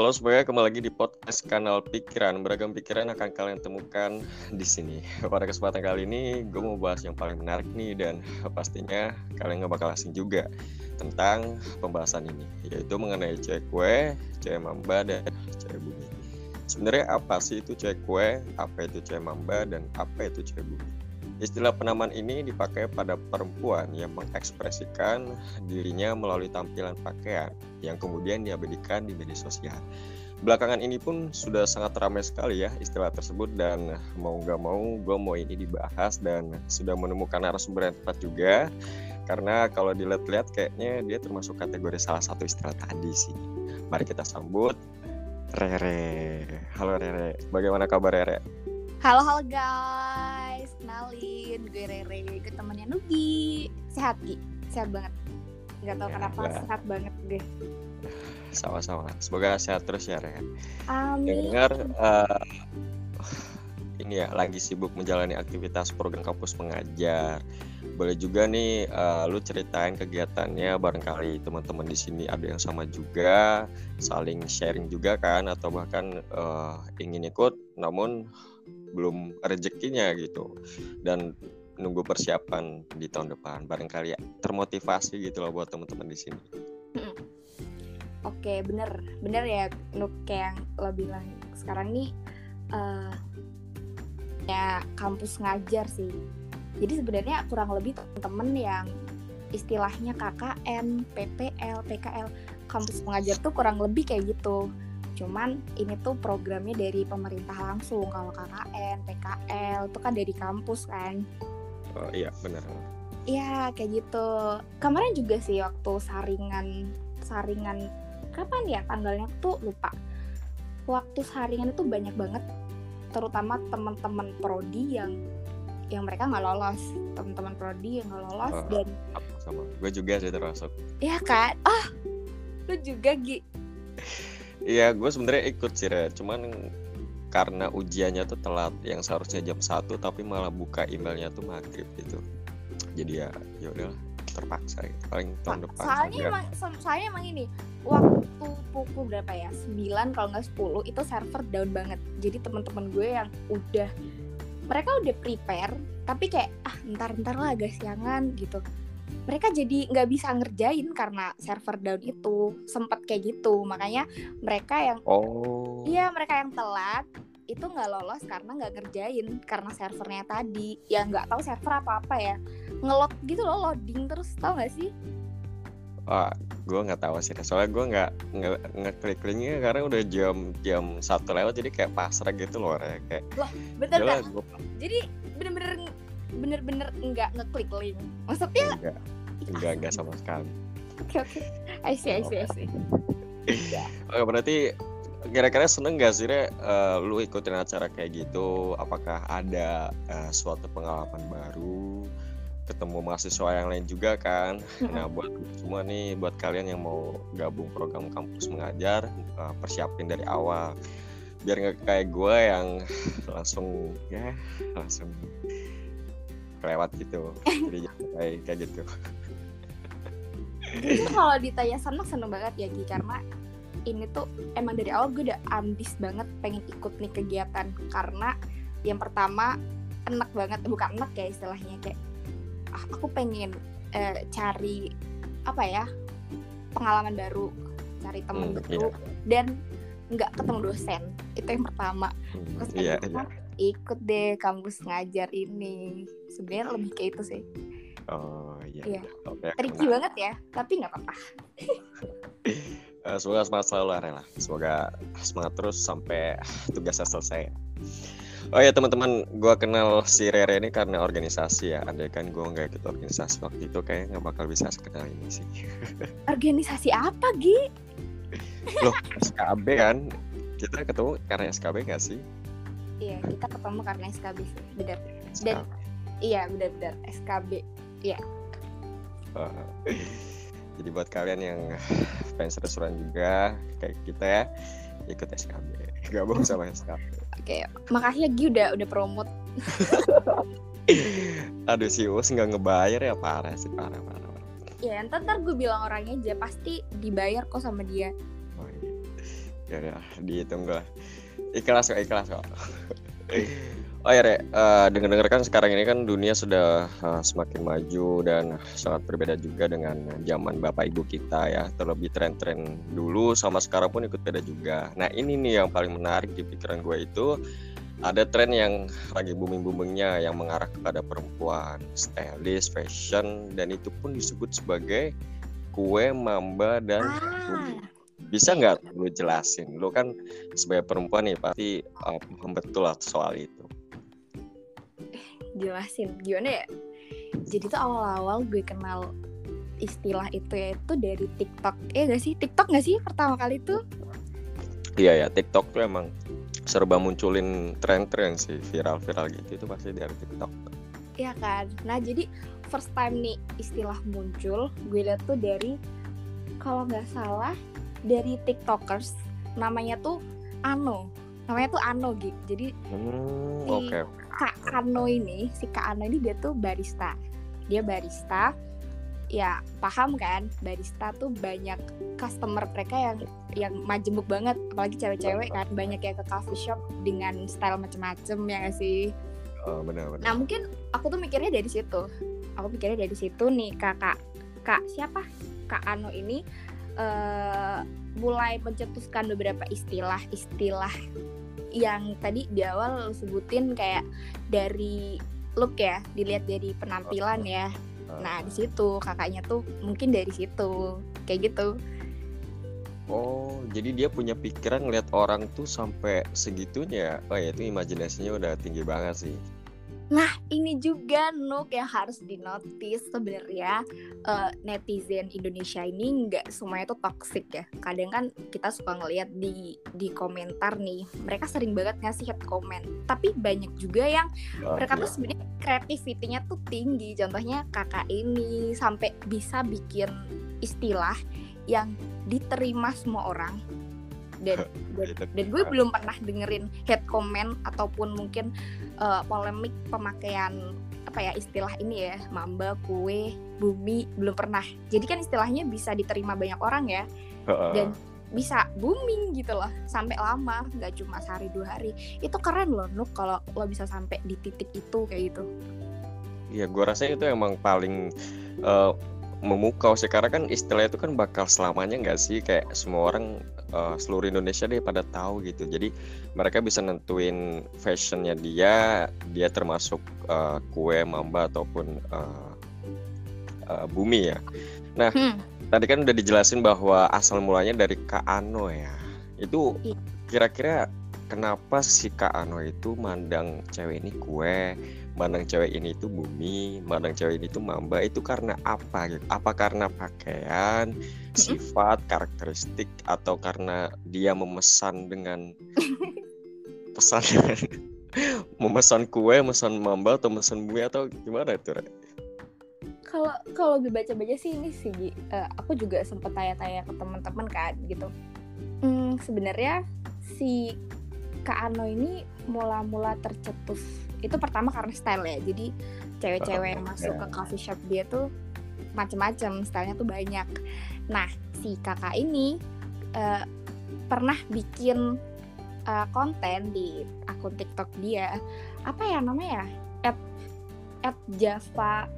Halo semuanya, kembali lagi di podcast kanal Pikiran. Beragam pikiran akan kalian temukan di sini. Pada kesempatan kali ini, gue mau bahas yang paling menarik nih dan pastinya kalian gak bakal asing juga tentang pembahasan ini, yaitu mengenai cewek kue, cewek mamba, dan cewek bumi. Sebenarnya apa sih itu cewek kue, apa itu cewek mamba, dan apa itu cewek bumi? Istilah penamaan ini dipakai pada perempuan yang mengekspresikan dirinya melalui tampilan pakaian yang kemudian diabadikan di media sosial. Belakangan ini pun sudah sangat ramai sekali ya istilah tersebut dan mau nggak mau gue mau ini dibahas dan sudah menemukan narasumber yang tepat juga karena kalau dilihat-lihat kayaknya dia termasuk kategori salah satu istilah tadi sih. Mari kita sambut Rere. Halo Rere, bagaimana kabar Rere? Halo halo guys, kenalin gue Rere, gue temennya Nugi. Sehat Gi, sehat banget. Gak tau Ya, kenapa sehat banget gue. Sama-sama. Semoga sehat terus ya Rere. Amin. dengar eh, ini ya lagi sibuk menjalani aktivitas program kampus mengajar. Boleh juga nih eh, lu ceritain kegiatannya barangkali teman-teman di sini ada yang sama juga, saling sharing juga kan atau bahkan eh, ingin ikut namun belum rezekinya gitu. Dan nunggu persiapan di tahun depan barangkali ya termotivasi gitu loh buat teman-teman di sini. Oke, bener, bener ya Nuk kayak yang lo bilang sekarang nih eh ya kampus ngajar sih. Jadi sebenarnya kurang lebih temen-temen yang istilahnya KKN, PPL, PKL, kampus pengajar tuh kurang lebih kayak gitu. Cuman ini tuh programnya dari pemerintah langsung. Kalau KKN, PKL itu kan dari kampus kan. Oh iya benar. Iya kayak gitu. Kemarin juga sih waktu saringan saringan kapan ya tanggalnya tuh lupa. Waktu saringan itu banyak banget, terutama teman-teman prodi yang yang mereka nggak lolos, teman-teman prodi yang nggak lolos Oh. dan Sama. Gue juga sih termasuk. ya kan, ah lu juga Gi. Iya, gue sebenarnya ikut sih, Re. Cuman karena ujiannya tuh telat, yang seharusnya jam 1 tapi malah buka emailnya tuh maghrib gitu. Jadi ya, ya udahlah terpaksa gitu. Paling tahun depan. Soalnya emang so- soalnya emang ini waktu pukul berapa ya? 9 kalau nggak 10 itu server down banget. Jadi teman-teman gue yang udah mereka udah prepare tapi kayak ah ntar-ntar lah agak siangan gitu. Mereka jadi nggak bisa ngerjain karena server down itu sempat kayak gitu. Makanya mereka yang Oh. iya mereka yang telat itu nggak lolos karena nggak ngerjain karena servernya tadi ya nggak tahu server apa apa ya ngelot gitu loh loading terus tau nggak sih Wah, gue nggak tahu sih. Soalnya gue nggak nge- ngeklik linknya karena udah jam jam satu lewat jadi kayak pasrah gitu loh. Kayak bener "Yalah, kan gua jadi bener-bener bener-bener nggak ngeklik link maksudnya enggak, enggak, enggak sama sekali. oke oke I see I see I see Oke, berarti kira-kira seneng gak sih, Re, eh, lu ikutin acara kayak gitu? Apakah ada eh, suatu pengalaman baru? Ketemu mahasiswa yang lain juga kan? Nah, buat semua nih, buat kalian yang mau gabung program kampus mengajar, eh, persiapin dari awal. Biar nggak kayak gue yang langsung, ya, langsung lewat gitu. Jadi kayak, kayak gitu. Justru kalau ditanya seneng seneng banget ya Gi. Karena ini tuh emang dari awal gue udah ambis banget pengen ikut nih kegiatan. Karena yang pertama enak banget. Bukan enak ya istilahnya kayak ah, aku pengen eh, cari apa ya pengalaman baru cari teman Hmm, baru. dan nggak ketemu dosen. Itu yang pertama. Hmm, terus Iya, kedua, iya. Ikut deh kampus ngajar ini sebenarnya lebih kayak itu sih Oh, iya. Iya. Oke, tricky nah. banget ya tapi nggak apa-apa Eh, semoga semangat selalu lah Rela. Semoga semangat terus sampai tugasnya selesai. Oh ya teman-teman, gua kenal si Rere ini karena organisasi ya. Andai kan gua nggak ikut organisasi waktu itu, kayak nggak bakal bisa sekenal ini sih. organisasi apa Gi? Loh, SKB kan? Kita ketemu karena SKB nggak sih? Iya, kita ketemu karena SKB sih, benar. SKB. Dan iya benar-benar SKB. Oh. Jadi buat kalian yang fans restoran juga kayak kita ya, ikut SKB. Gabung sama SKB. Oke, makasih ya Gi udah udah promote. Aduh si Us nggak ngebayar ya parah sih parah parah. parah. Ya, ntar, ntar gue bilang orangnya aja pasti dibayar kok sama dia. Oh, iya. ya ya dihitung gue ikhlas kok ikhlas kok Oh ya, Re, uh, dengar-dengar kan sekarang ini kan dunia sudah uh, semakin maju dan sangat berbeda juga dengan zaman bapak ibu kita ya. Terlebih tren-tren dulu sama sekarang pun ikut beda juga. Nah ini nih yang paling menarik di pikiran gue itu ada tren yang lagi booming-boomingnya yang mengarah kepada perempuan, stylist, fashion, dan itu pun disebut sebagai kue, mamba, dan ah. Bisa nggak lu jelasin? Lu kan sebagai perempuan nih pasti uh, betul lah soal itu. Jelasin. Gimana ya? Jadi tuh awal-awal gue kenal istilah itu ya itu dari TikTok. Eh gak sih? TikTok gak sih pertama kali tuh? Iya ya TikTok tuh emang serba munculin tren-tren sih viral-viral gitu. Itu pasti dari TikTok. Iya kan? Nah jadi first time nih istilah muncul gue liat tuh dari kalau nggak salah dari TikTokers. Namanya tuh Ano. Namanya tuh Ano gitu jadi hmm, oke okay. Kak Ano ini si Kak Ano ini dia tuh barista. Dia barista. Ya paham kan? Barista tuh banyak customer mereka yang yang majemuk banget. Apalagi cewek-cewek kan. Banyak yang ke coffee shop dengan style macem-macem ya gak sih? Oh, benar, benar. nah mungkin aku tuh mikirnya dari situ. Aku pikirnya dari situ nih kakak kak siapa? Kak Ano ini uh, mulai mencetuskan beberapa istilah-istilah yang tadi di awal lo sebutin kayak dari look ya dilihat dari penampilan ya. Nah di situ kakaknya tuh mungkin dari situ kayak gitu. Oh jadi dia punya pikiran ngeliat orang tuh sampai segitunya oh ya itu imajinasinya udah tinggi banget sih Nah, ini juga Nuk yang harus dinotis sebenarnya uh, netizen Indonesia ini nggak semuanya tuh toxic ya. Kadang kan kita suka ngeliat di di komentar nih, mereka sering banget ngasih hate comment. Tapi banyak juga yang oh, mereka iya. tuh sebenarnya kreativitinya tuh tinggi. Contohnya kakak ini sampai bisa bikin istilah yang diterima semua orang dan dan, dan gue belum pernah dengerin hate comment ataupun mungkin uh, polemik pemakaian apa ya istilah ini ya mamba kue bumi belum pernah. Jadi kan istilahnya bisa diterima banyak orang ya. Dan bisa booming gitu loh sampai lama nggak cuma sehari dua hari. Itu keren loh Nuk kalau lo bisa sampai di titik itu kayak gitu. Iya, gue rasa itu emang paling uh, memukau sih karena kan istilah itu kan bakal selamanya nggak sih? Kayak semua orang uh, seluruh Indonesia deh pada tahu gitu. Jadi mereka bisa nentuin fashionnya dia dia termasuk uh, kue mamba ataupun uh, uh, bumi ya. Nah hmm. tadi kan udah dijelasin bahwa asal mulanya dari Kak Ano ya. Itu iya. kira-kira kenapa si Kak Ano itu mandang cewek ini kue mandang cewek ini tuh bumi, mandang cewek ini tuh mamba itu karena apa gitu? Apa karena pakaian, sifat, karakteristik atau karena dia memesan dengan pesan memesan kue, memesan mamba atau memesan bumi atau gimana itu, Kalau kalau gue baca-baca sih ini sih, uh, aku juga sempat tanya-tanya ke teman-teman kan gitu. Hmm, sebenarnya si Kak Ano ini mula-mula tercetus itu pertama karena style ya. Jadi cewek-cewek yang masuk ke coffee shop dia tuh macem-macem stylenya tuh banyak. Nah si kakak ini uh, pernah bikin uh, konten di akun TikTok dia. Apa ya namanya at at Java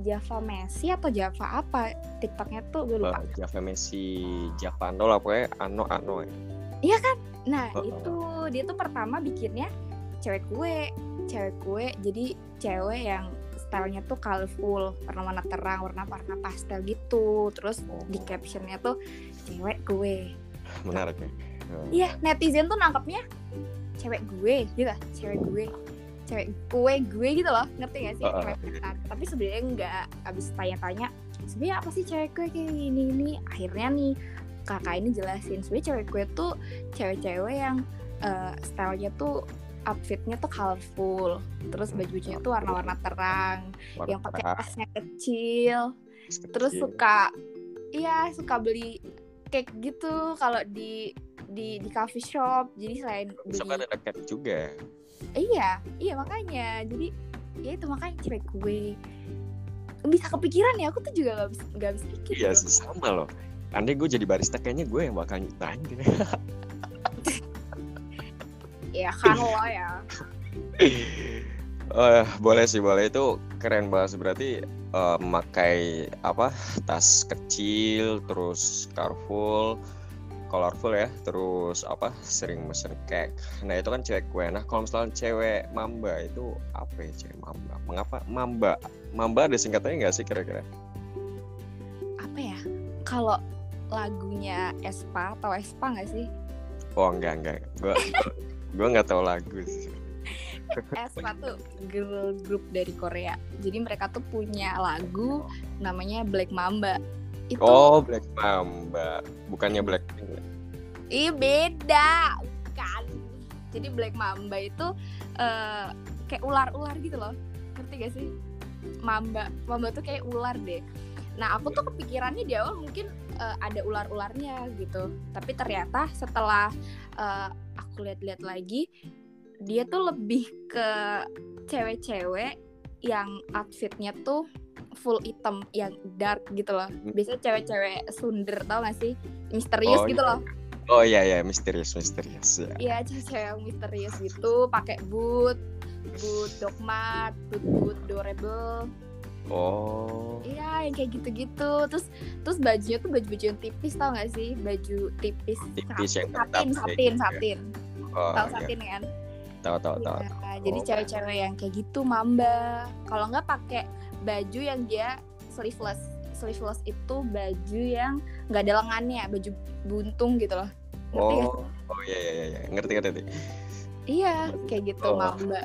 Java Messi atau Java apa? TikToknya tuh gue lupa. Uh, Java Messi Javano lah pokoknya Ano Ano ya. Iya kan? Nah uh, itu dia tuh pertama bikinnya cewek gue cewek gue jadi cewek yang stylenya tuh colorful warna-warna terang warna-warna pastel gitu. Terus oh. di captionnya tuh cewek gue. Menarik ya. Iya netizen tuh nangkepnya cewek gue gitu. Cewek gue. Cewek gue gue gitu loh ngerti gak sih? Uh, uh. tapi sebenarnya nggak abis tanya-tanya sebenarnya apa sih cewek gue kayak gini ini akhirnya nih kakak ini jelasin sebenarnya cewek gue tuh cewek-cewek yang uh, stylenya tuh outfitnya tuh colorful. Terus bajunya tuh warna-warna terang. Warna yang pakai tasnya kecil. Kecil. Terus suka iya suka beli cake gitu kalau di di di coffee shop. Jadi selain beli suka ada cake juga. Iya iya makanya. Jadi ya itu makanya cewek gue. Bisa kepikiran ya aku tuh juga gak bisa gak bisa pikir iya sih sama loh. Andai gue jadi barista kayaknya gue yang bakal nanya ya. Kan lo ya uh, boleh sih boleh. Itu keren banget berarti uh, memakai apa tas kecil terus colorful colorful ya. Terus apa sering mesen cake. Nah itu kan cewek kue nah kalau misalnya cewek mamba itu apa ya cewek mamba? Mengapa mamba? Mamba ada singkatannya nggak sih kira-kira? Apa ya? Kalau lagunya Espa atau Espa nggak sih? Oh enggak enggak gue gue nggak tahu lagu sih Espa tuh girl group dari Korea. Jadi mereka tuh punya lagu namanya Black Mamba. Itu Oh, Black Mamba. Bukannya Blackpink. Ya? Ih, beda. Bukan. Jadi Black Mamba itu uh, kayak ular-ular gitu loh. Ngerti gak sih? Mamba. Mamba tuh kayak ular deh. Nah, aku tuh kepikirannya di awal mungkin uh, ada ular-ularnya gitu. Tapi ternyata setelah uh, aku lihat-lihat lagi dia tuh lebih ke cewek-cewek yang outfitnya tuh full item yang dark gitu loh. Hmm. Biasanya cewek-cewek sunder tau gak sih? Misterius oh, gitu iya. loh. Oh iya iya misterius misterius ya. Iya cewek-cewek yang misterius gitu, pakai boot, boot dogmat, boot boot durable. Oh. Iya, yang kayak gitu-gitu. Terus terus bajunya tuh baju-baju yang tipis tau gak sih? Baju tipis. Tipis satin, yang satin, satin, gitu ya. satin. Oh, tahu iya. satin kan? tahu tahu ya, tahu jadi oh. cewek-cewek yang kayak gitu mamba kalau nggak pakai baju yang dia sleeveless sleeveless itu baju yang nggak ada lengannya baju buntung gitu loh ngerti oh gak? oh iya iya iya ngerti ngerti iya kayak gitu oh. mamba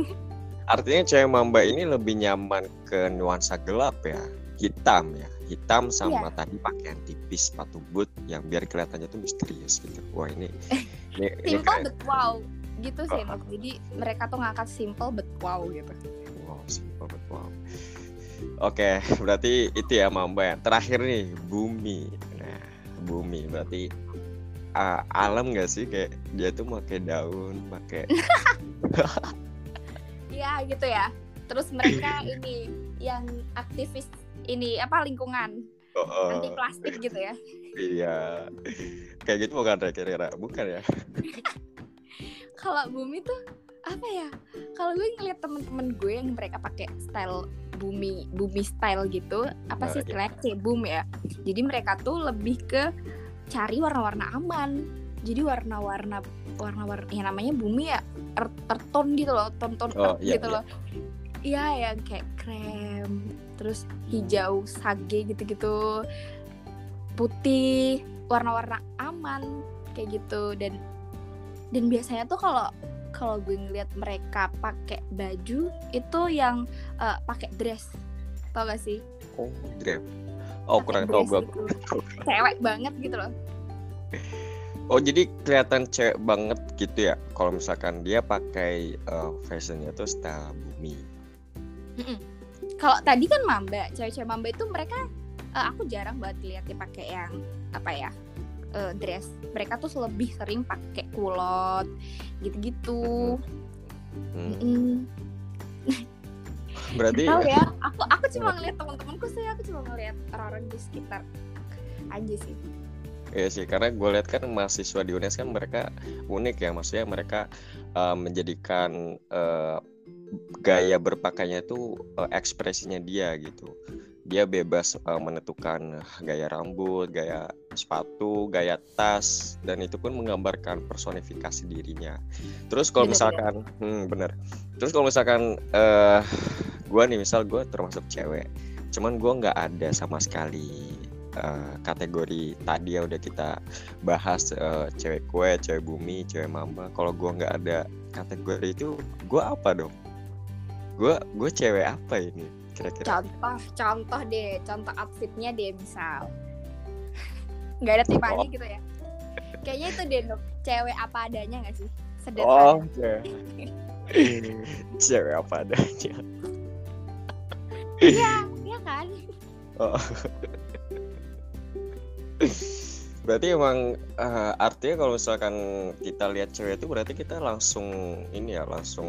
artinya cewek mamba ini lebih nyaman ke nuansa gelap ya hitam ya. Hitam sama iya. tadi pakaian tipis sepatu boot yang biar kelihatannya tuh misterius gitu. Wah ini ini, ini keren. wow gitu sih uh, jadi mereka tuh ngangkat simple but wow gitu. Wow simple but wow. Oke berarti itu ya Mamba ya terakhir nih bumi. Nah bumi berarti uh, alam gak sih? Kayak dia tuh pakai daun pakai Iya gitu ya. Terus mereka ini yang aktivis ini apa lingkungan. Oh, oh. anti plastik gitu ya. Iya. Kayak gitu bukan kira-kira. Bukan ya? Kalau bumi tuh apa ya? Kalau gue ngeliat temen-temen gue yang mereka pakai style bumi bumi style gitu apa sih istilahnya? Uh, boom ya. Jadi mereka tuh lebih ke cari warna-warna aman. Jadi warna-warna warna-warna yang namanya bumi ya terton gitu loh ton-ton oh, iya, gitu iya. loh. Iya yang kayak krem terus hijau sage gitu-gitu. Putih warna-warna aman kayak gitu. Dan dan biasanya tuh kalau kalau gue ngeliat mereka pakai baju itu yang uh, pakai dress. Tau gak sih? Oh dress. Oh kurang tau gue gitu. cewek banget gitu loh. Oh jadi kelihatan cewek banget gitu ya? Kalau misalkan dia pakai uh, fashionnya tuh style bumi kalau tadi kan mamba cewek-cewek mamba itu mereka uh, aku jarang banget lihat dia pakai yang apa ya uh, dress mereka tuh lebih sering pakai kulot gitu-gitu hmm. mm. berarti tahu ya aku aku cuma ngeliat teman-temanku sih aku cuma ngeliat orang-orang di sekitar aja sih Iya sih, karena gue lihat kan mahasiswa di UNES kan mereka unik ya, maksudnya mereka uh, menjadikan uh, gaya berpakaiannya itu uh, ekspresinya dia gitu dia bebas uh, menentukan gaya rambut, gaya sepatu, gaya tas, dan itu pun menggambarkan personifikasi dirinya. Terus kalau misalkan, hmm, bener. Terus kalau misalkan uh, eh, gue nih misal gue termasuk cewek, cuman gue nggak ada sama sekali uh, kategori tadi ya udah kita bahas uh, cewek kue, cewek bumi, cewek mama. Kalau gue nggak ada kategori itu, gue apa dong? Gue gue cewek apa ini? kira-kira? Contoh contoh deh contoh outfitnya deh misal. Nggak ada temanya oh. gitu ya. Kayaknya itu deh cewek apa adanya nggak sih? Sederhana. Oh cewek cewek apa adanya. Iya iya kan? Oh. berarti emang uh, artinya kalau misalkan kita lihat cewek itu berarti kita langsung ini ya langsung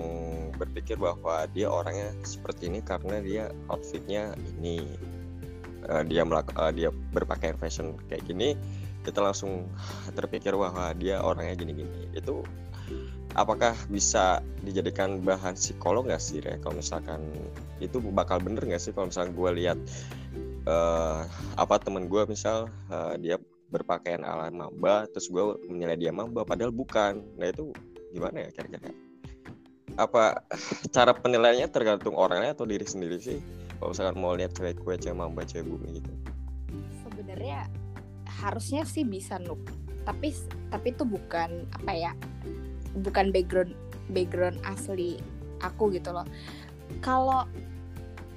berpikir bahwa dia orangnya seperti ini karena dia outfitnya ini uh, dia melak uh, dia berpakaian fashion kayak gini kita langsung terpikir bahwa dia orangnya gini-gini itu apakah bisa dijadikan bahan psikolog nggak sih Re? Kalau misalkan itu bakal bener nggak sih kalau misalkan gue lihat uh, apa temen gue misal uh, dia berpakaian ala mamba terus gue menilai dia mamba padahal bukan. Nah itu gimana ya kira-kira? Apa cara penilaiannya tergantung orangnya atau diri sendiri sih? Kalau misalkan mau lihat cewek kue cewek mamba cewek bumi gitu. Sebenarnya harusnya sih bisa nuk tapi tapi itu bukan apa ya bukan background background asli aku gitu loh. Kalau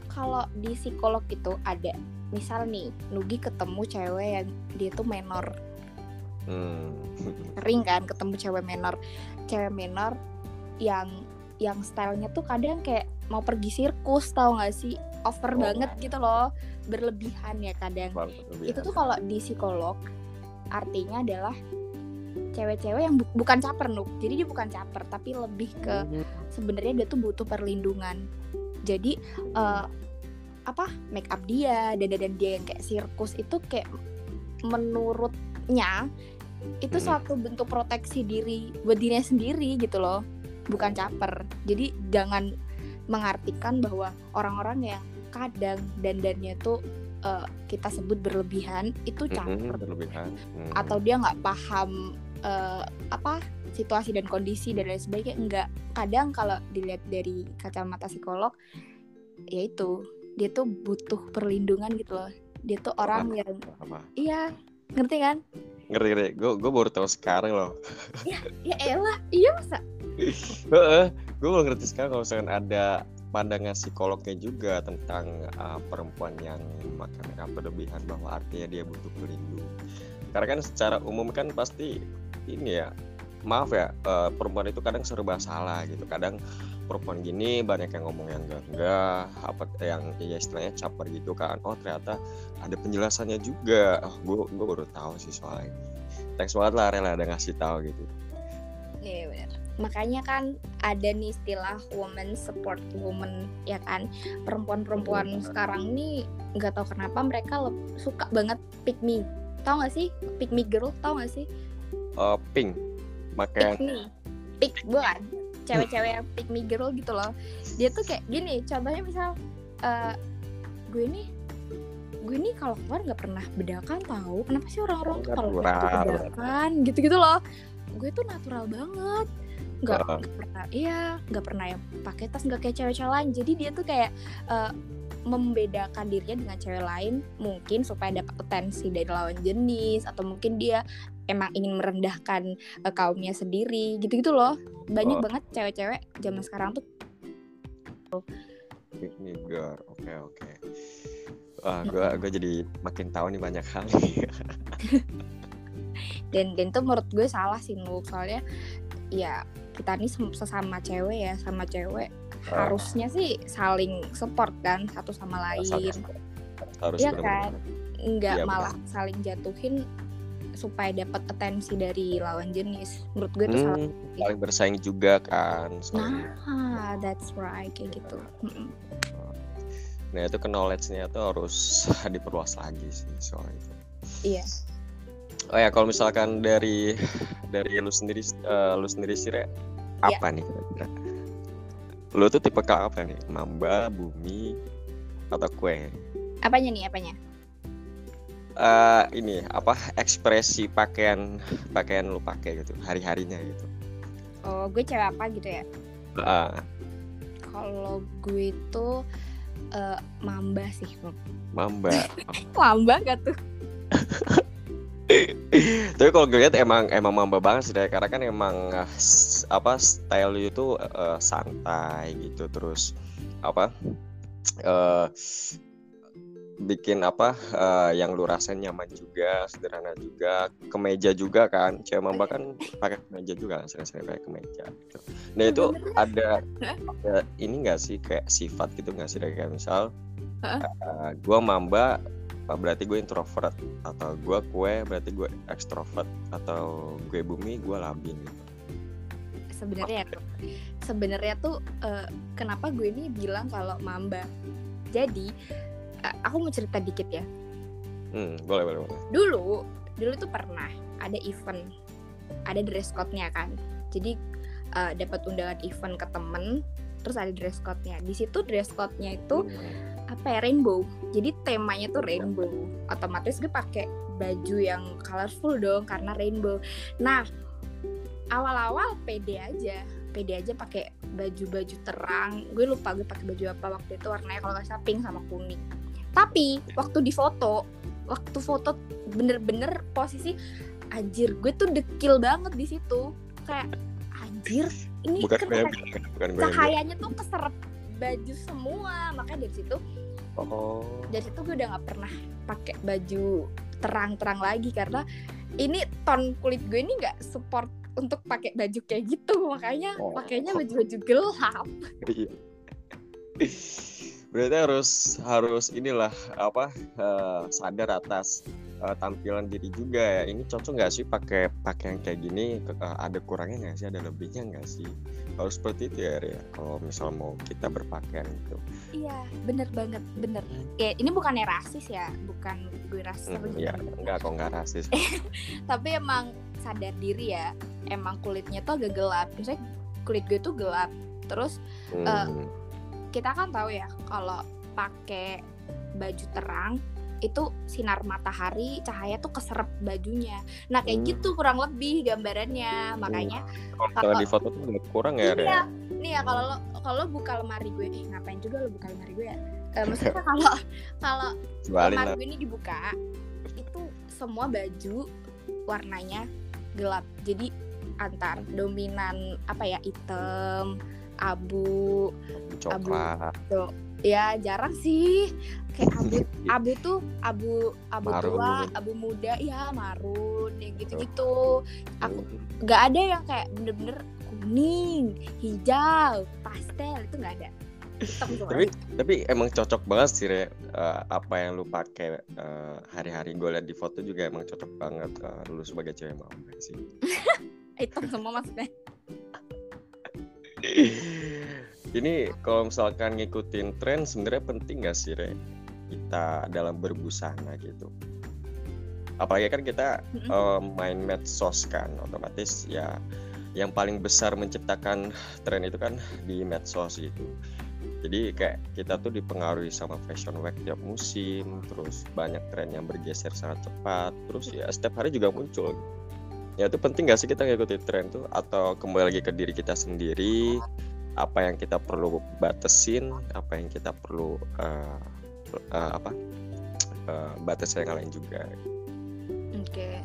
kalau di psikolog itu ada misal nih Nugi ketemu cewek yang dia tuh menor hmm. sering kan ketemu cewek menor cewek menor yang yang stylenya tuh kadang kayak mau pergi sirkus tau gak sih over oh. banget gitu loh berlebihan ya kadang berlebihan. itu tuh kalau di psikolog artinya adalah cewek-cewek yang bu bukan caper nuk jadi dia bukan caper tapi lebih ke hmm. sebenarnya dia tuh butuh perlindungan jadi uh, apa make up dia dan dan dia yang kayak sirkus itu kayak menurutnya itu hmm. suatu bentuk proteksi diri buat dirinya sendiri gitu loh bukan caper jadi jangan mengartikan bahwa orang-orang yang kadang dandannya tuh uh, kita sebut berlebihan itu caper berlebihan. Hmm. atau dia nggak paham uh, apa situasi dan kondisi dan lain sebagainya enggak kadang kalau dilihat dari kacamata psikolog yaitu dia tuh butuh perlindungan gitu loh. Dia tuh orang apa? yang apa? iya ngerti kan? Ngerti ngerti. Gue gue baru tahu sekarang loh. Ya ya elah iya masa? Gue baru ngerti sekarang kalau misalkan ada pandangan psikolognya juga tentang uh, perempuan yang makan apa berlebihan bahwa artinya dia butuh pelindung karena kan secara umum kan pasti ini ya maaf ya uh, perempuan itu kadang serba salah gitu. Kadang perempuan gini banyak yang ngomong yang enggak enggak apa yang ya istilahnya caper gitu kan. Oh ternyata ada penjelasannya juga. Oh gue gue baru tahu sih soalnya thanks banget lah rela ada ngasih tahu gitu. Iya benar. Makanya kan ada nih istilah woman support woman ya kan? Perempuan-perempuan sekarang nih nggak tahu kenapa mereka suka banget pick me. Tau gak sih? Pick me girl tau gak sih? Uh, pink. Pakai pick me. Pick bukan cewek-cewek yang pick me girl gitu loh. Dia tuh kayak gini contohnya misal uh, gue nih gue nih kalau keluar nggak pernah bedakan tahu kenapa sih orang-orang tuh kalau bedakan gitu-gitu loh. Gue tuh natural banget. Nggak uh. pernah iya nggak pernah yang pakai tas nggak kayak cewek-cewek lain. Jadi dia tuh kayak uh, membedakan dirinya dengan cewek lain mungkin supaya dapat atensi dari lawan jenis atau mungkin dia emang ingin merendahkan uh, kaumnya sendiri gitu-gitu loh. Banyak oh. banget cewek-cewek zaman sekarang tuh. Nigger oke oke. Wah gue gue jadi makin tahu nih banyak hal dan dan tuh menurut gue salah sih Nuk soalnya ya kita nih sesama cewek ya sama cewek oh. harusnya sih saling support kan satu sama lain. harus. Ya kan? Nggak ya, malah bener. saling jatuhin supaya dapat atensi dari lawan jenis. Menurut gue itu hmm, salah saling bersaing juga kan nah that's right kayak gitu. Nah itu ke knowledge-nya tuh harus diperluas lagi sih soal itu. Iya. Oh ya kalau misalkan dari dari lu sendiri uh, lu sendiri sih Re, iya. apa yeah. nih kira-kira? Lu tuh tipe apa nih? Mamba bumi atau kue? Apanya nih apanya uh, ini apa ekspresi pakaian pakaian lu pakai gitu hari harinya gitu. Oh gue cewek apa gitu ya? Uh. kalau gue itu uh, mamba sih. Mamba. Mamba gak tuh? Tapi kalau gue lihat emang emang mamba banget sih deh karena kan emang uh, apa style itu uh, santai gitu. Terus apa uh, bikin apa uh, yang lu rasain nyaman juga sederhana juga kemeja juga kan. Cewek mamba kan pakai kemeja juga kan sering-sering pakai kemeja gitu. nah itu ada, ada ini enggak sih kayak sifat gitu nggak sih? Kayak misal uh, gua mamba berarti gue introvert atau gue kue berarti gue ekstrovert atau gue bumi gue labin gitu. Sebenarnya tuh sebenarnya tuh uh, kenapa gue ini bilang kalau mamba? Jadi aku mau cerita dikit ya. Hmm, boleh boleh boleh. Dulu, dulu tuh pernah ada event, ada dress code-nya kan. Jadi uh, dapat undangan event ke temen terus ada dress code-nya di situ dress code-nya itu Hmm. apa ya rainbow jadi temanya tuh rainbow otomatis gue pakai baju yang colorful dong karena rainbow nah awal-awal pede aja pede aja pakai baju-baju terang gue lupa gue pakai baju apa waktu itu warnanya kalau nggak salah pink sama kuning tapi waktu di foto waktu foto bener-bener posisi anjir gue tuh dekil banget di situ kayak anjir ini bukan bilang. cahayanya tuh keserap baju semua makanya dari situ oh dari situ gue udah nggak pernah pakai baju terang-terang lagi karena ini ton kulit gue ini nggak support untuk pakai baju kayak gitu makanya Oh. pakainya baju-baju gelap Iya. Berarti harus harus inilah apa eh, sadar atas eh, tampilan diri juga ya. Ini cocok nggak sih pakai pakaian kayak gini? Eh, ada kurangnya nggak sih? Ada lebihnya nggak sih? Harus seperti itu ya, Ria. Kalau misal mau kita berpakaian gitu. iya bener banget bener ya ini bukannya rasis ya bukan gue rasis Hmm, ya, enggak kok nggak rasis. tapi emang sadar diri ya emang kulitnya tuh agak gelap misalnya kulit gue tuh gelap terus Hmm. Kita kan tahu ya kalau pakai baju terang itu sinar matahari cahaya tuh keserap bajunya. Nah kayak Hmm. gitu kurang lebih gambarannya. Makanya Kalau di foto tuh kurang ya, iya. nih ya kalau lo kalau lo buka lemari gue eh, ngapain juga lo buka lemari gue ya? Eh, maksudnya kalau kalau lemari lah. gue ini dibuka itu semua baju warnanya gelap. Jadi antar dominan apa ya hitam abu Coklat. tuh ya jarang sih. Kayak abu abu tuh abu abu Marun. Tua abu muda ya marun ya gitu gitu aku nggak ada yang kayak bener-bener kuning hijau pastel itu nggak ada. Tapi tapi emang cocok banget sih Re. Eh, apa yang lu pakai eh, hari-hari gue liat di foto juga emang cocok banget eh, lu sebagai cewek mau sih. Hitam semua maksudnya ini kalau misalkan ngikutin tren sebenarnya penting gak sih Re? Kita dalam berbusana gitu. Apalagi kan kita Mm-mm. eh, main medsos kan otomatis ya yang paling besar menciptakan tren itu kan di medsos gitu. Jadi kayak kita tuh dipengaruhi sama fashion week tiap musim terus banyak tren yang bergeser sangat cepat terus ya setiap hari juga muncul ya itu penting gak sih kita ngikutin tren tuh atau kembali lagi ke diri kita sendiri apa yang kita perlu batasin apa yang kita perlu eh, eh, apa eh, batas yang lain juga Oke,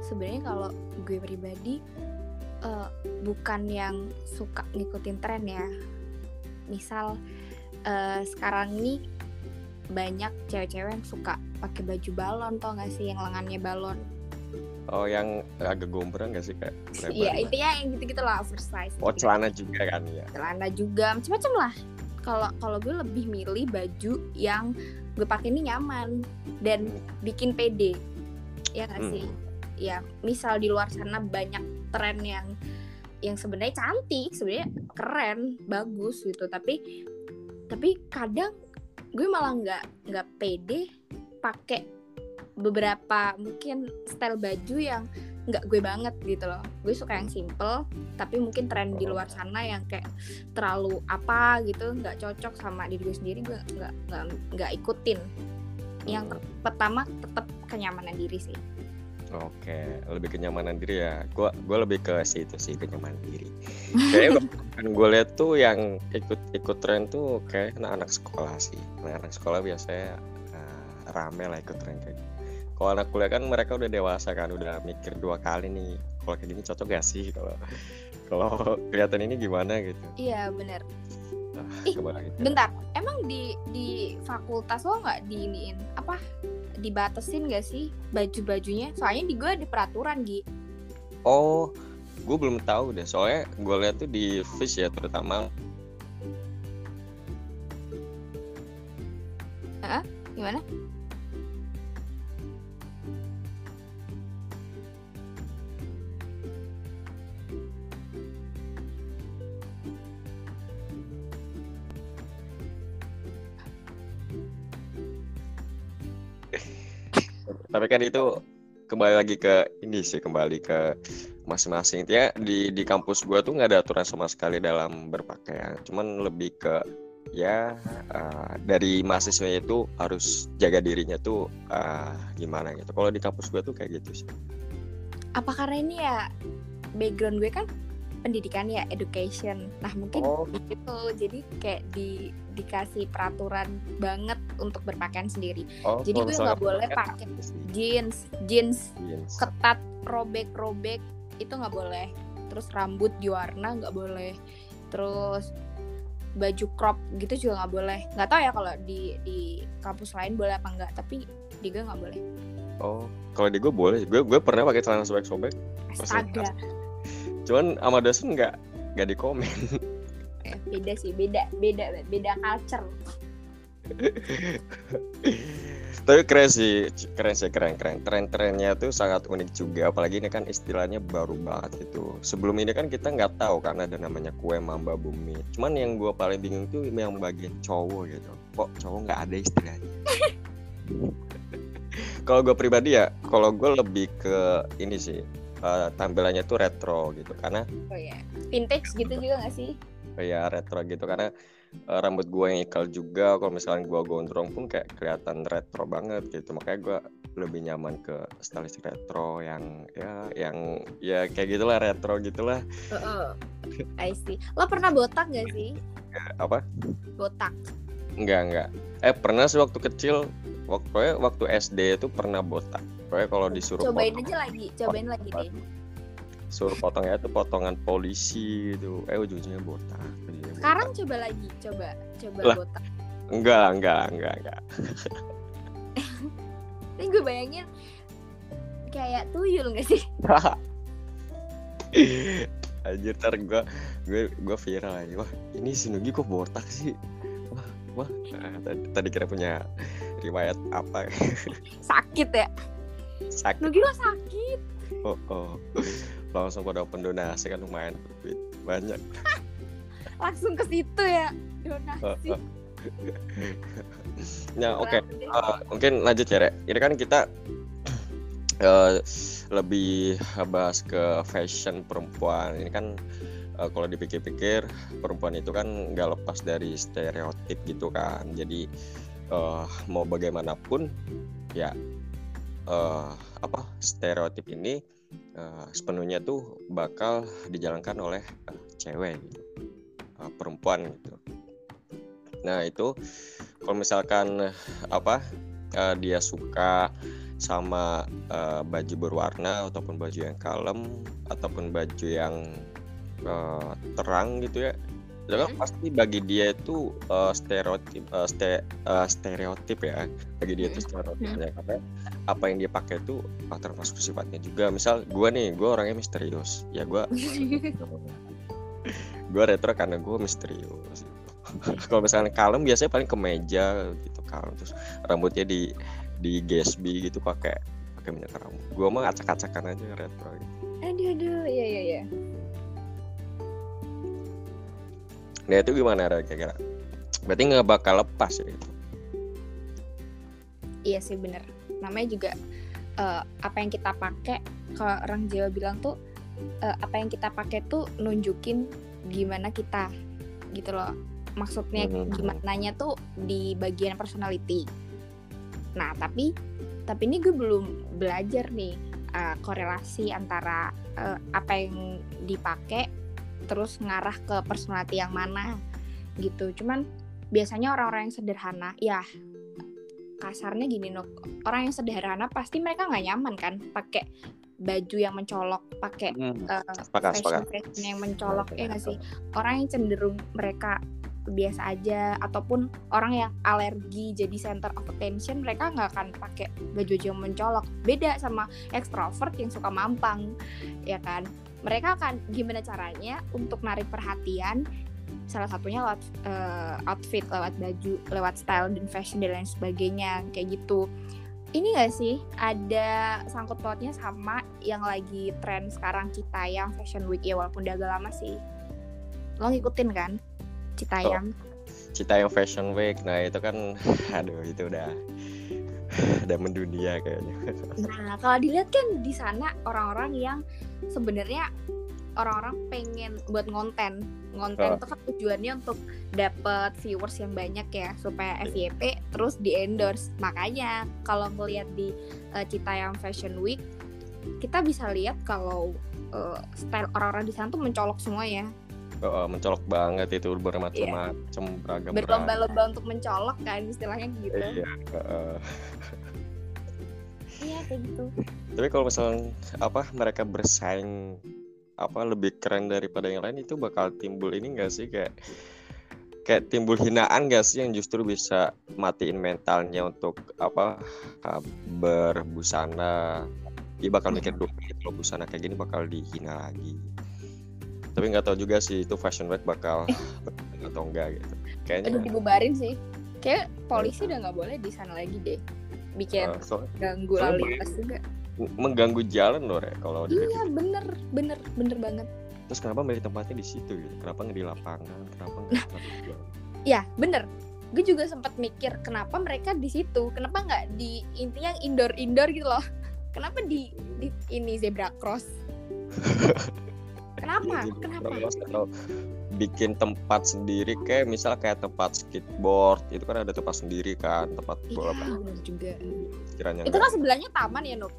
sebenarnya kalau gue pribadi eh, bukan yang suka ngikutin tren ya. Misal eh, sekarang ini banyak cewek-cewek yang suka pakai baju balon, tau gak sih yang lengannya balon? Oh yang agak gombrang gak sih kayak lebar Iya lah. intinya yang gitu-gitu lah oversize. oh gitu. celana juga kan ya celana juga macam-macam lah. Kalau kalau gue lebih milih baju yang gue pakai ini nyaman dan bikin pede. Ya gak Hmm. sih? Ya, misal di luar sana banyak tren yang yang sebenarnya cantik, sebenarnya keren, bagus gitu, tapi tapi kadang gue malah nggak nggak pede pakai beberapa mungkin style baju yang nggak gue banget gitu loh gue suka yang simple tapi mungkin tren di luar sana yang kayak terlalu apa gitu nggak cocok sama diri gue sendiri gue nggak nggak nggak ikutin yang Hmm. pertama tetap kenyamanan diri sih Oke, lebih kenyamanan diri ya. Gua gua lebih ke situ sih kenyamanan diri. Kayaknya gue lihat tuh yang ikut ikut tren tuh kayak anak-anak sekolah sih. Anak-anak sekolah biasanya eh, rame lah ikut tren kayak gitu. Kalau anak kuliah kan mereka udah dewasa kan, udah mikir dua kali nih. Kalau kayak gini cocok gak sih? Kalau kalau kelihatan ini gimana gitu. iya bener Ah, Ih, gitu. bentar emang di di fakultas lo nggak diiniin apa dibatasin gak sih baju bajunya soalnya di gue ada peraturan Gi Oh, gue belum tahu deh. Soalnya gue lihat tuh di Fish ya terutama gimana tapi kan itu kembali lagi ke ini sih kembali ke masing-masing. Ya di di kampus gua tuh nggak ada aturan sama sekali dalam berpakaian. Cuman lebih ke ya uh, dari mahasiswa itu harus jaga dirinya tuh uh, gimana gitu. Kalau di kampus gua tuh kayak gitu sih. Apa karena ini ya background gue kan pendidikan ya education. Nah mungkin oh. itu jadi kayak di dikasih peraturan banget untuk berpakaian sendiri. Oh, jadi gue nggak boleh pakai jeans, jeans jeans. ketat robek robek itu nggak boleh. Terus rambut diwarna nggak boleh. Terus baju crop gitu juga nggak boleh. Nggak tahu ya kalau di di kampus lain boleh apa enggak tapi di gue nggak boleh. Oh kalau di gue boleh. Gue gue pernah pakai celana sobek sobek astaga cuman sama dosen nggak nggak di komen eh, beda sih beda beda beda culture. Tapi keren sih keren sih keren keren. Tren trennya tuh sangat unik juga apalagi ini kan istilahnya baru banget itu sebelum ini kan kita nggak tahu karena ada namanya kue mamba bumi. Cuman yang gue paling bingung tuh yang bagian cowok gitu. Kok cowok nggak ada istilahnya? Kalau gue pribadi ya kalau gue lebih ke ini sih uh, tampilannya tuh retro gitu karena oh ya vintage gitu juga gak sih? Oh ya retro gitu karena uh, rambut gue yang ikal juga kalau misalnya gue gondrong pun kayak kelihatan retro banget gitu. Makanya gue lebih nyaman ke stylish retro yang ya yang ya kayak gitulah retro gitulah. Uh, uh. I see. Lo pernah botak gak sih? Apa? Botak. Enggak enggak eh pernah sih waktu kecil waktu waktu SD itu pernah botak pokoknya kalau disuruh cobain potong, aja lagi cobain lagi deh. Suruh potongnya itu potongan polisi itu eh ujungnya botak. Sekarang botak. coba lagi coba coba lah, botak. Enggak enggak enggak enggak. Ini gue bayangin kayak tuyul gak sih? Anjir ntar gue gue gue viral aja. Wah ini si Nugi kok botak sih? Wah wah. Nah, tadi, tadi kira punya riwayat apa? Sakit ya sakit lu gila sakit oh, oh. langsung pada open donasi kan lumayan banyak langsung ke situ ya donasi oh, oh. nah oke okay. uh, mungkin lanjut ya Rek. ini kan kita uh, lebih bahas ke fashion perempuan ini kan uh, kalau dipikir-pikir perempuan itu kan nggak lepas dari stereotip gitu kan jadi uh, mau bagaimanapun ya uh, apa stereotip ini uh, sepenuhnya tuh bakal dijalankan oleh uh, cewek gitu. uh, perempuan gitu nah itu kalau misalkan apa uh, dia suka sama uh, baju berwarna ataupun baju yang kalem ataupun baju yang uh, terang gitu ya itu kan pasti bagi dia itu uh, stereotip uh, ste, uh, stereotip ya. Bagi dia itu stereotipnya apa apa yang dia pakai itu uh, termasuk sifatnya juga. Misal gue nih gue orangnya misterius. Ya gue gue retro karena gue misterius. Kalau misalnya kalem biasanya paling ke meja gitu kalem. Terus rambutnya di di GSB gitu pakai pakai minyak rambut. Gue mah acak-acakan aja retro gitu. aduh aduh. Iya iya iya Nah itu gimana kira-kira? Berarti nggak bakal lepas ya itu? Iya sih bener. Namanya juga uh, apa yang kita pakai. Kalau orang Jawa bilang tuh uh, apa yang kita pakai tuh nunjukin gimana kita gitu loh. Maksudnya hmm. gimana tuh di bagian personality. Nah tapi tapi ini gue belum belajar nih uh, korelasi antara uh, apa yang dipakai terus ngarah ke personality yang mana gitu. Cuman biasanya orang-orang yang sederhana ya kasarnya gini nok orang yang sederhana pasti mereka nggak nyaman kan? Pakai baju yang mencolok pakai hmm, uh, fashion fashion yang mencolok ya nggak sih? Orang yang cenderung mereka biasa aja ataupun orang yang alergi jadi center of attention mereka nggak akan pakai baju yang mencolok. Beda sama ekstrovert yang suka mampang ya kan mereka akan gimana caranya untuk narik perhatian salah satunya lewat uh, outfit lewat baju lewat style dan fashion dan lain sebagainya kayak gitu. Ini gak sih? Ada sangkut pautnya sama yang lagi tren sekarang Citayam Fashion Week. Ya walaupun udah agak lama sih. Lo ngikutin kan Citayam? Oh, Citayam Fashion Week. Nah itu kan aduh itu udah dan mendunia kayaknya. Nah, kalau dilihat kan di sana orang-orang yang sebenarnya orang-orang pengen buat ngonten. Ngonten Oh. itu kan tujuannya untuk dapat viewers yang banyak ya supaya FYP terus di endorse. Makanya kalau ngelihat di uh, Citayam Fashion Week kita bisa lihat kalau uh, style orang-orang di sana tuh mencolok semua ya. Oh, mencolok banget itu bermacam-macam beragam Berlomba-lomba untuk mencolok kan istilahnya gitu. Iya. heeh. Iya kayak gitu. Tapi kalau misalnya apa mereka bersaing apa lebih keren daripada yang lain itu bakal timbul ini enggak sih? Kayak kayak timbul hinaan gak sih yang justru bisa matiin mentalnya untuk apa berbusana? Dia bakal mikir dulu kalau busana kayak gini bakal dihina lagi. Tapi nggak tahu juga sih itu fashion week bakal berkembang atau enggak gitu. Aduh kayaknya dibubarin sih. Kayak polisi udah nggak boleh di sana lagi deh. Bikin uh, so- ganggu soalnya lalu lintas juga. mengganggu jalan loh Re, kalau Iya bener bener bener banget. terus kenapa milih tempatnya di situ gitu kenapa nggak di lapangan kenapa nggak jualan? Ya bener. Gue juga sempat mikir kenapa mereka di situ, kenapa nggak di intinya yang indoor indoor gitu loh. Kenapa di, di ini zebra cross? Kenapa? Iya, Kenapa? atau bikin tempat sendiri kayak misal kayak tempat skateboard itu kan ada tempat sendiri kan tempat Iya bola bener juga. sekiranya Itu kan sebelahnya taman ya Nuk.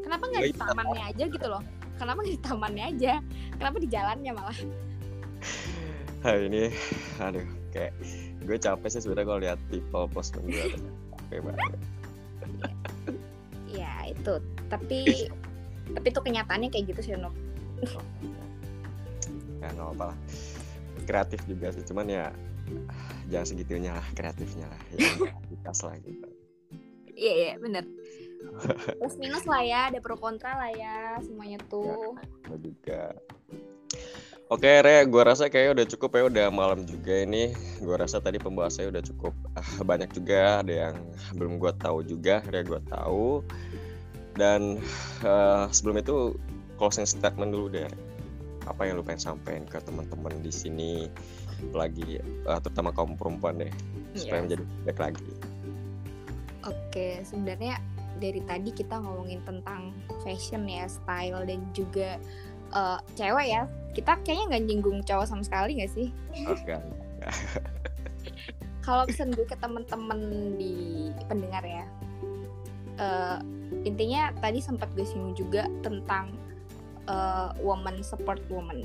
Kenapa nggak di Iya. tamannya aja gitu loh? Kenapa nggak di tamannya aja? Kenapa di jalannya malah? hari ini aduh kayak gue capek sih sebenarnya kalau lihat people post gue capek banget Ya itu. Tapi tapi itu kenyataannya kayak gitu sih Nuk. ya nggak apa lah kreatif juga sih cuman ya jangan segitunya lah kreatifnya lah ya lah gitu Iya iya bener. Plus minus lah ya, ada pro kontra lah ya semuanya tuh. Gue juga Oke Re, gue rasa kayaknya udah cukup ya, udah malam juga ini. Gue rasa tadi pembahasannya udah cukup ah, banyak juga, ada yang belum gue tahu juga, Re gue tahu. Dan eh, sebelum itu closing statement dulu deh. Apa yang lu pengen sampaikan ke teman-teman di sini, lagi eh, terutama kaum perempuan deh, supaya Iya. menjadi baik lagi. Oke, sebenarnya dari tadi kita ngomongin tentang fashion ya, style dan juga eh, cewek ya. Kita kayaknya nggak nyinggung cowok sama sekali nggak sih? Oke. Kalau pesan gue ke temen-temen di pendengar ya, eh, intinya tadi sempat gue singgung juga tentang eh, woman support woman.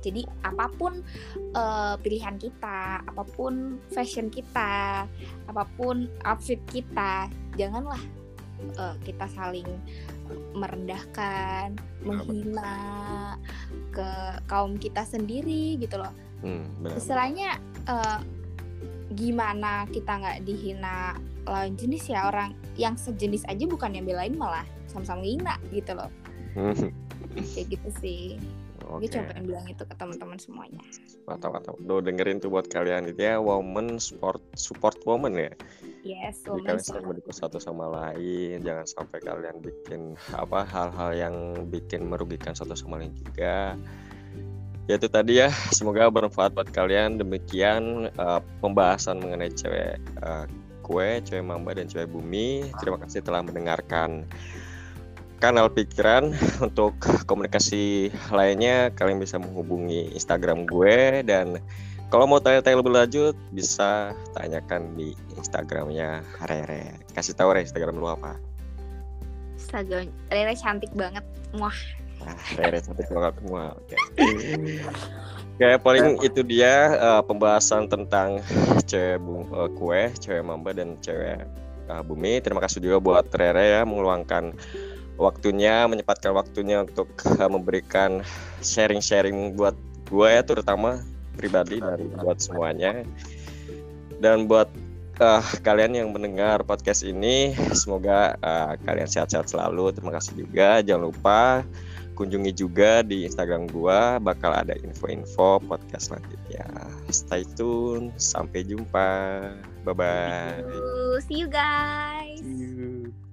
Jadi apa pun eh, pilihan kita, apa pun fashion kita, apa pun outfit kita, janganlah eh, kita saling merendahkan, menghina ke kaum kita sendiri gitu loh. Hmm, istilahnya eh, gimana kita nggak dihina lawan jenis ya orang yang sejenis aja bukan yang belain malah sama-sama hina gitu loh kayak gitu sih Oke. gue cuma pengen bilang itu ke teman-teman semuanya Mantap, mantap. Tuh dengerin tuh buat kalian itu ya woman sport support woman ya. yes Jadi kalian saling support. mendukung satu sama lain. Jangan sampai kalian bikin apa hal-hal yang bikin merugikan satu sama lain juga. Ya itu tadi ya. Semoga bermanfaat buat kalian. Demikian eh, pembahasan mengenai cewek eh, kue, cewek mamba dan cewek bumi. Terima kasih telah mendengarkan kanal pikiran untuk komunikasi lainnya kalian bisa menghubungi Instagram gue dan kalau mau tanya-tanya lebih lanjut bisa tanyakan di Instagramnya Rere. Kasih tahu Re Instagram lu apa? Astaga, Rere cantik banget wah nah, Rere cantik banget semua oke. Kayak paling itu dia eh, pembahasan tentang cewek bu- eh, kue, cewek mamba dan cewek eh, bumi. Terima kasih juga buat Rere ya meluangkan waktunya, menyempatkan waktunya untuk eh, memberikan sharing-sharing buat gue ya terutama pribadi dan buat semuanya. Dan buat eh, kalian yang mendengar podcast ini, semoga eh, kalian sehat-sehat selalu. Terima kasih juga. Jangan lupa kunjungi juga di Instagram gua bakal ada info-info podcast selanjutnya. Stay tune, sampai jumpa. Bye bye. see you guys See you.